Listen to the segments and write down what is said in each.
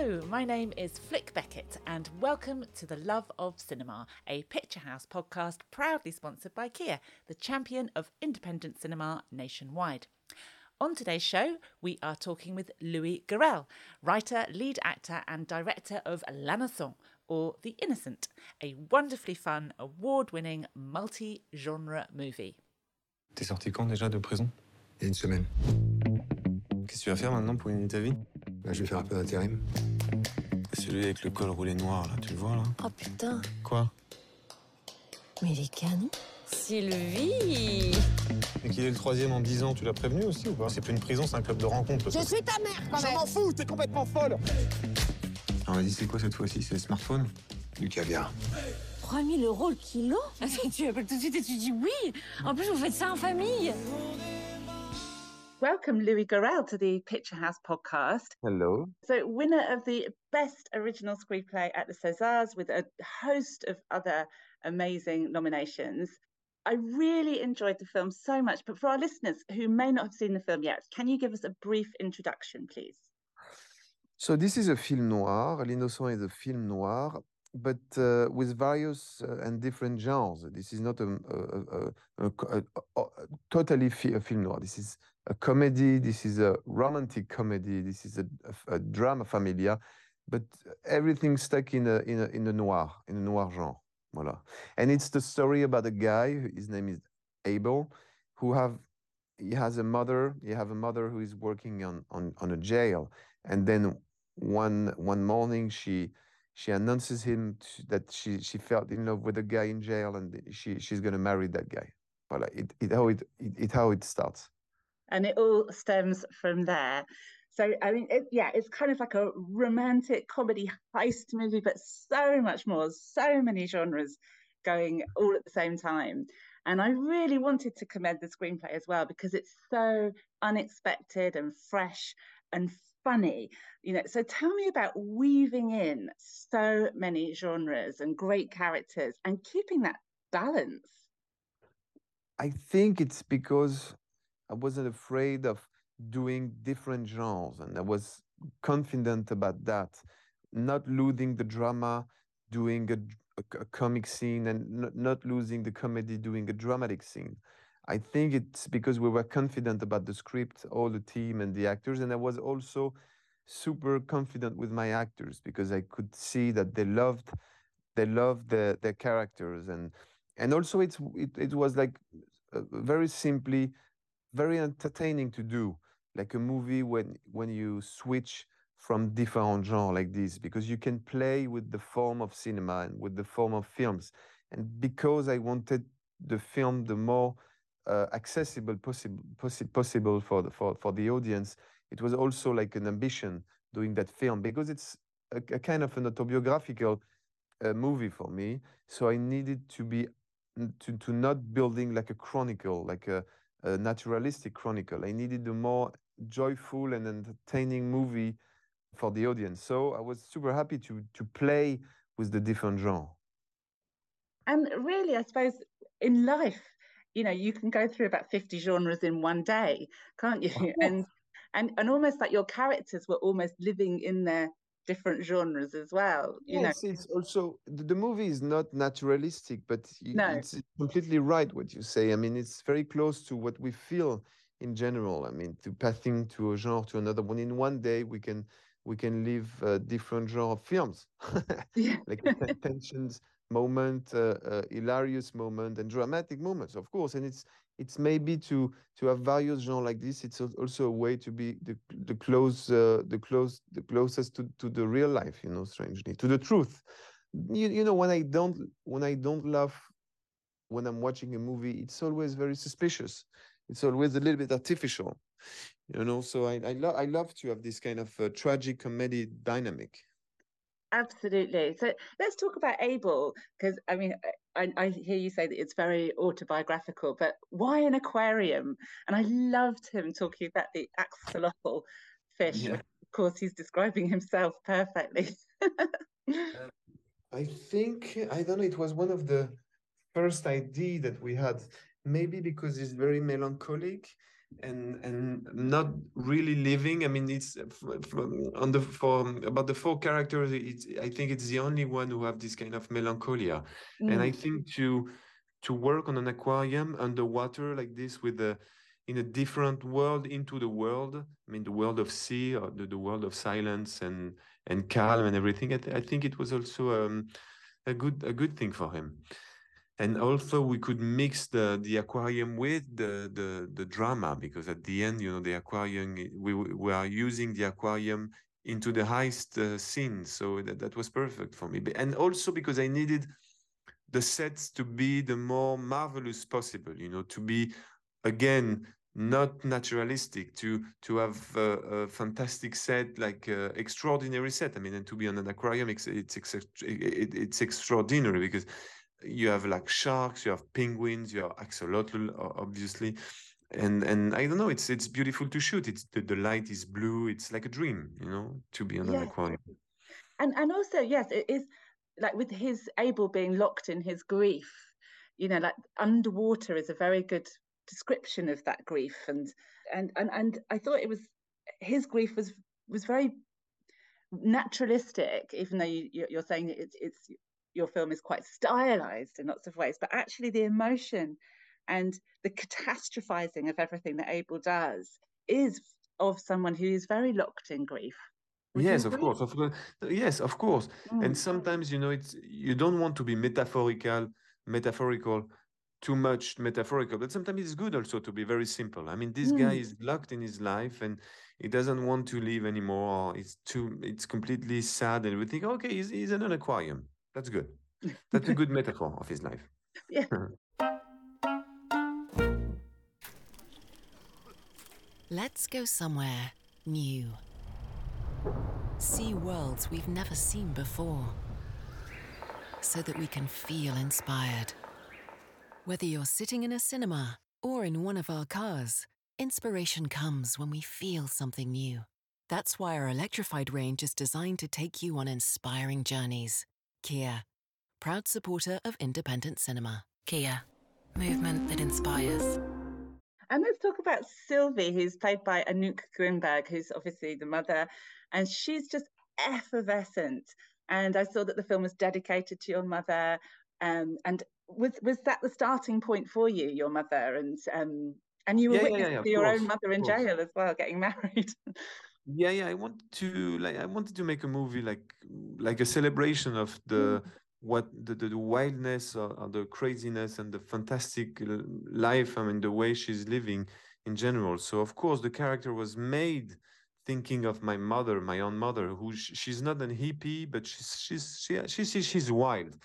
Hello, my name is Flick Beckett, and welcome to The Love of Cinema, a Picturehouse podcast proudly sponsored by Kia, the champion of independent cinema nationwide. On today's show, we are talking with Louis Garrel, writer, lead actor, and director of L'Innocent, or The Innocent, a wonderfully fun, award winning, multi genre movie. T'es sorti quand déjà de prison Il y a une semaine. Qu'est-ce que tu vas faire maintenant pour gagner ta vie Là, je vais faire un peu d'intérim. Celui avec le col roulé noir, là, tu le vois là? Oh putain, Quoi? Mais il est canon. Sylvie! Et qu'il est le troisième en 10 ans, tu l'as prévenu aussi ou pas? C'est plus une prison, c'est un club de rencontre. Je suis ta mère quand même. fous, t'es complètement folle. On m'a dit c'est quoi cette fois-ci? C'est le smartphone? Du caviar. 3000 euros le kilo? Tu appelles tout de suite et tu dis oui. En plus, vous faites ça en famille Welcome, Louis Garrel, to the Picturehouse podcast. Hello. So, winner of the Best Original Screenplay at the Césars with a host of other amazing nominations. I really enjoyed the film so much, but for our listeners who may not have seen the film yet, can you give us a brief introduction, please? So this is a film noir. L'Innocent is a film noir, but uh, with various uh, and different genres. This is not a, a, a, a- totally fi- a film noir. This is a comedy. This is a romantic comedy. This is a, a, a drama familia, but everything stuck in a in a in a noir in a noir genre. Voilà. And it's the story about a guy. His name is Abel, who have he has a mother. He have a mother who is working on on on a jail, and then one one morning she she announces him t- that she she fell in love with a guy in jail and she she's gonna marry that guy. Voilà. It it how it it, it how it starts. And it all stems from there. So, I mean, it, yeah, it's kind of like a romantic comedy heist movie, but so much more, so many genres going all at the same time. And I really wanted to commend the screenplay as well because it's so unexpected and fresh and funny. You know, so tell me about weaving in so many genres and great characters and keeping that balance. I think it's because I wasn't afraid of doing different genres and I was confident about that, not losing the drama, doing a, a- comic scene and not, losing the comedy, doing a dramatic scene. I think it's because we were confident about the script, all the team and the actors, and I was also super confident with my actors because I could see that they loved they loved their, their characters and and also it's it, it was like uh, very simply very entertaining to do like a movie when when you switch from different genre like this because you can play with the form of cinema and with the form of films. And because i wanted the film the more uh, accessible possible possi- possible for the for, for the audience it was also like an ambition doing that film because it's a, a kind of an autobiographical uh, movie for me. So i needed to be to, to not building like a chronicle like a, a naturalistic chronicle. I needed a more joyful and entertaining movie for the audience. So i was super happy to to play with the different genre. And really, I suppose in life, you know, you can go through about 50 genres in one day, can't you? And and and almost like your characters were almost living in their different genres as well, you know. yes it's also the, the movie is not naturalistic but No. it's completely right what you say. I mean it's very close to what we feel in general. I mean to passing to a genre to another one. In one day we can we can live uh, different genre of films. Like tensions moment uh, uh, hilarious moment and dramatic moments of course and it's it's maybe to to have various genres like this it's also a way to be the the close uh, the close the closest to, to the real life you know strangely to the truth. You, you know when i don't when i don't laugh when i'm watching a movie it's always very suspicious. It's always a little bit artificial you know so i i, lo- I love to have this kind of uh, tragic comedy dynamic Absolutely. So let's talk about Abel, because I mean, I, I hear you say that it's very autobiographical, but why an aquarium? And I loved him talking about the axolotl fish. Yeah. Of course, he's describing himself perfectly. Uh, I think I don't know. It was one of the first idea that we had. Maybe because it's very melancholic, and and not really living. I mean, it's on the for about the four characters. It's I think it's the only one who have this kind of melancholia, mm. and I think to to work on an aquarium underwater like this with the in a different world into the world i mean the world of sea or the, the world of silence and and calm and everything i, th- I think it was also um, a good a good thing for him and also we could mix the the aquarium with the the the drama because at the end you know the aquarium we we are using the aquarium into the heist uh, scene. So that, that was perfect for me. And also because i needed the sets to be the more marvelous possible you know to be again not naturalistic to to have a, a fantastic set like uh, extraordinary set. I mean and to be on an aquarium it's it's, it, it's extraordinary because you have like sharks you have penguins you have axolotl obviously. And and i don't know it's it's beautiful to shoot. It's the, the light is blue. It's like a dream you know to be on yes. an aquarium. And and also yes it is like with his abel being locked in his grief you know like underwater is a very good description of that grief. And and and and I thought it was his grief was was very naturalistic even though you, you're saying it's it's your film is quite stylized in lots of ways but actually the emotion and the catastrophizing of everything that Abel does is of someone who is very locked in grief yes of course of course. Yes of course. Mm. and sometimes you know it's you don't want to be metaphorical metaphorical too much metaphorical but sometimes it's good also to be very simple. I mean this mm. guy is locked in his life and he doesn't want to live anymore. It's too it's completely sad and we think okay he's, he's in an aquarium that's good. That's a good metaphor of his life. Yeah. Let's go somewhere new. See worlds we've never seen before so that we can feel inspired. Whether you're sitting in a cinema or in one of our cars, inspiration comes when we feel something new. That's why our electrified range is designed to take you on inspiring journeys. Kia, proud supporter of independent cinema. Kia, movement that inspires. And let's talk about Sylvie, who's played by Anouk Grinberg, who's obviously the mother, and she's just effervescent. And I saw that the film was dedicated to your mother. Um, and was was that the starting point for you, your mother, and um, and you were yeah, witness yeah, yeah, to your course, own mother in jail as well, getting married. Yeah, yeah. I wanted to like I wanted to make a movie like like a celebration of the. Mm. What the, the, the wildness or, or, the craziness and the fantastic life, I mean, the way she's living in general. So, of course, the character was made thinking of my mother, my own mother, who she's not an hippie, but she's she's she, she's she's wild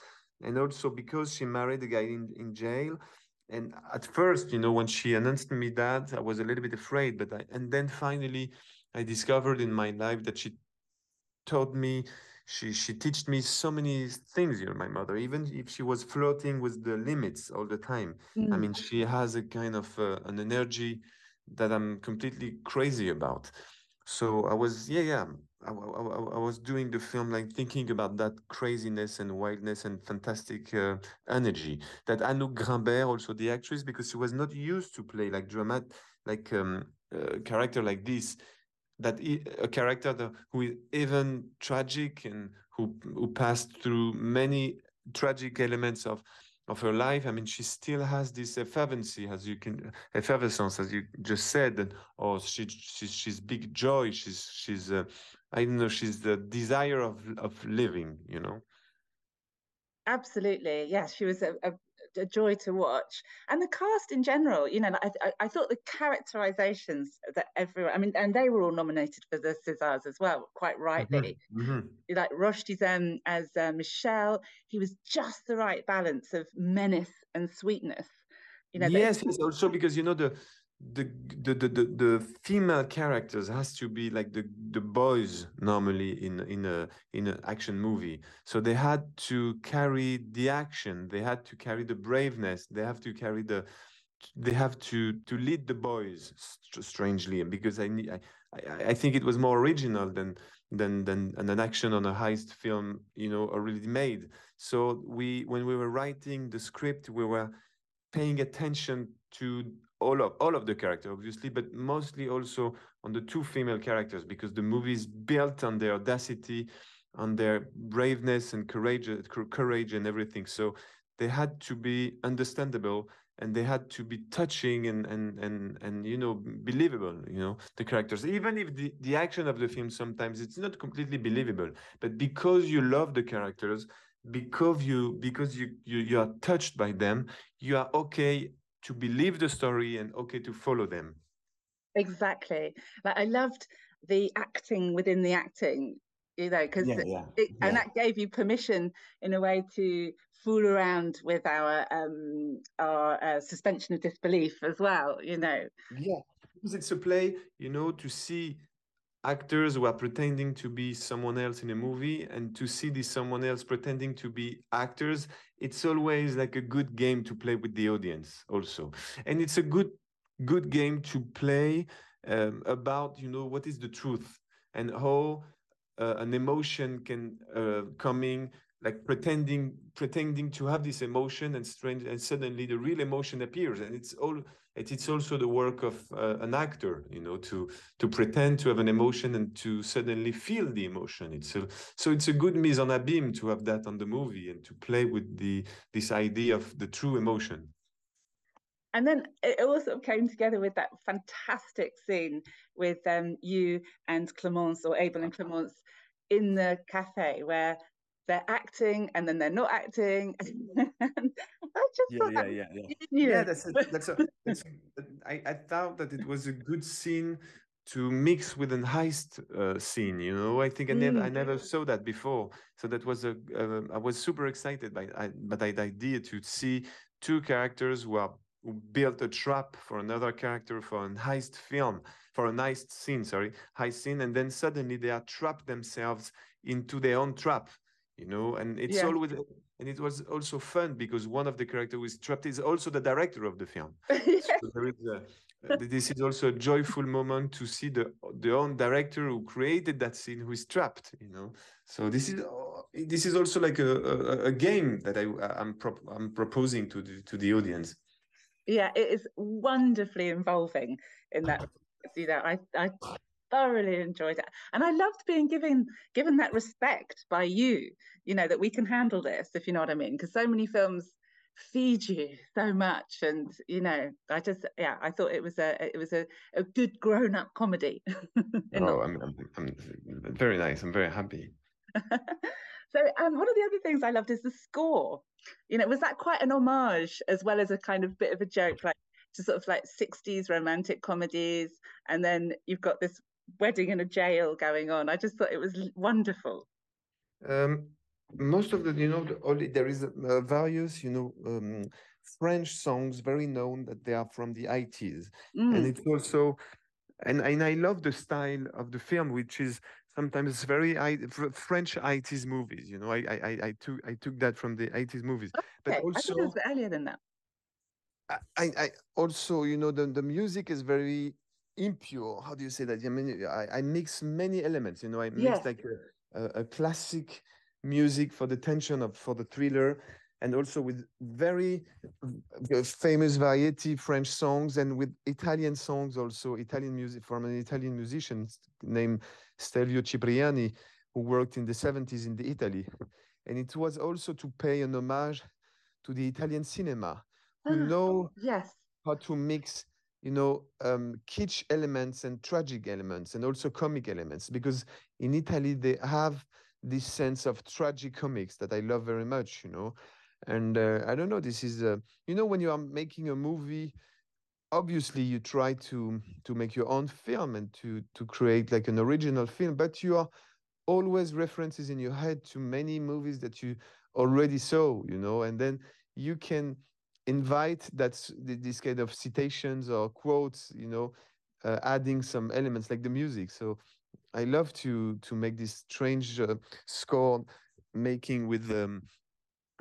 and also because she married a guy in, in jail and at first you know when she announced me that i was a little bit afraid but I, and then finally i discovered in my life that she taught me she she taught me so many things you know my mother even if she was flirting with the limits all the time mm. i mean she has a kind of uh, an energy that i'm completely crazy about so i was yeah yeah I, I, I, was doing the film like thinking about that craziness and wildness and fantastic uh, energy that Anouk Grinberg also the actress because she was not used to play like dramatic like um, a character like this that a character who is even tragic and who who passed through many tragic elements of of her life. I mean, she still has this effervency, as you can effervescence, as you just said, and oh, she, she she's big joy. She's she's uh, I don't know. She's the desire of of living. You know. Absolutely, yes. She was a, a, a joy to watch, and the cast in general. You know, I, I, I thought the characterizations that everyone. I mean, and they were all nominated for the Césars as well, quite rightly. Mm-hmm. Mm-hmm. Like Roschdy Zem as uh, Michel, he was just the right balance of menace and sweetness. You know, yes, yes. Also because you know the the, the the the female characters has to be like the the boys normally in in a in an action movie. So they had to carry the action. They had to carry the braveness. They have to carry the they have to to lead the boys strangely. Because i i i think it was more original than than than an action on a heist film you know already made. So we when we were writing the script we were paying attention to all of all of the characters obviously but mostly also on the two female characters because the movie is built on their audacity on their braveness and courage courage and everything. So they had to be understandable and they had to be touching and and and and you know believable you know the characters. Even if the, the action of the film sometimes it's not completely believable but because you love the characters because you because you you, you are touched by them you are okay to believe the story and okay to follow them. Exactly. Like i loved the acting within the acting you know because yeah, yeah, yeah. and that gave you permission in a way to fool around with our um our uh, suspension of disbelief as well you know? Yeah. Because it's a play you know to see actors who are pretending to be someone else in a movie and to see this someone else pretending to be actors it's always like a good game to play with the audience also. And it's a good good game to play um, about you know what is the truth and how uh, an emotion can uh, coming like pretending pretending to have this emotion and strange and suddenly the real emotion appears. And it's all it, it's also the work of uh, an actor you know to to pretend to have an emotion and to suddenly feel the emotion it's a, so it's a good mise en abîme to have that on the movie and to play with the this idea of the true emotion. And then it also came together with that fantastic scene with um, you and Clemence or Abel and Clemence in the cafe where they're acting and then they're not acting. I just yeah, yeah, yeah, yeah. Yeah, that's a, that's a, that's a, I, I thought that it was a good scene to mix with an heist uh, scene. You know, I think I never I never mm. saw that before. So that was a uh, I was super excited by I, by that idea to see two characters who are who built a trap for another character for an heist film for a heist scene sorry heist scene and then suddenly they are trapped themselves into their own trap you know and it's yeah. always and it was also fun because one of the characters who is trapped is also the director of the film. So there is a, uh, this is also a joyful moment to see the the own director who created that scene who is trapped you know? So this is this is also like a, a, a game that i i'm pro- i'm proposing to the to the audience. Yeah it is wonderfully involving in that. See that? I i thoroughly enjoyed it. And i loved being given given that respect by you you know that we can handle this if you know what i mean because so many films feed you so much. And you know i just yeah i thought it was a it was a, a good grown-up comedy oh I'm, I'm, I'm, very nice. I'm very happy. So um one of the other things i loved is the score. You know was that quite an homage as well as a kind of bit of a joke like to sort of like 60s romantic comedies and then you've got this wedding in a jail going on. I just thought it was wonderful. Um, most of the, you know, the, there is uh, various, you know, um, French songs very known that they are from the 80s, mm. and it's also, and and I love the style of the film, which is sometimes very I, French 80s movies. You know, I I I took I took that from the 80s movies, okay. but also I think it was earlier than that. I, I also, you know, the, the music is very impure. How do you say that? I mean, I, I mix many elements. You know, I mix yes. like a, a, a, classic music for the tension of for the thriller, and also with very famous variety French songs and with Italian songs also Italian music from an Italian musician named Stelvio Cipriani who worked in the 70s in the Italy, and it was also to pay an homage to the Italian cinema who ah, know yes. how to mix you know, um, kitsch elements and tragic elements and also comic elements because in Italy they have this sense of tragic comics that I love very much, you know. And uh, I don't know, this is, uh, you know, when you are making a movie, obviously you try to to make your own film and to to create like an original film, but you are always references in your head to many movies that you already saw, you know, and then you can invite that's this kind of citations or quotes you know uh, adding some elements like the music. So i love to to make this strange uh, score making with um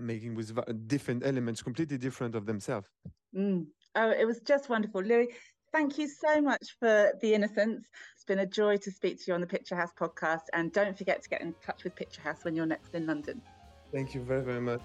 making with different elements completely different of themselves. Mm. oh it was just wonderful. Louis thank you so much for the innocence. It's been a joy to speak to you on the Picturehouse podcast and don't forget to get in touch with Picturehouse when you're next in london. Thank you very very much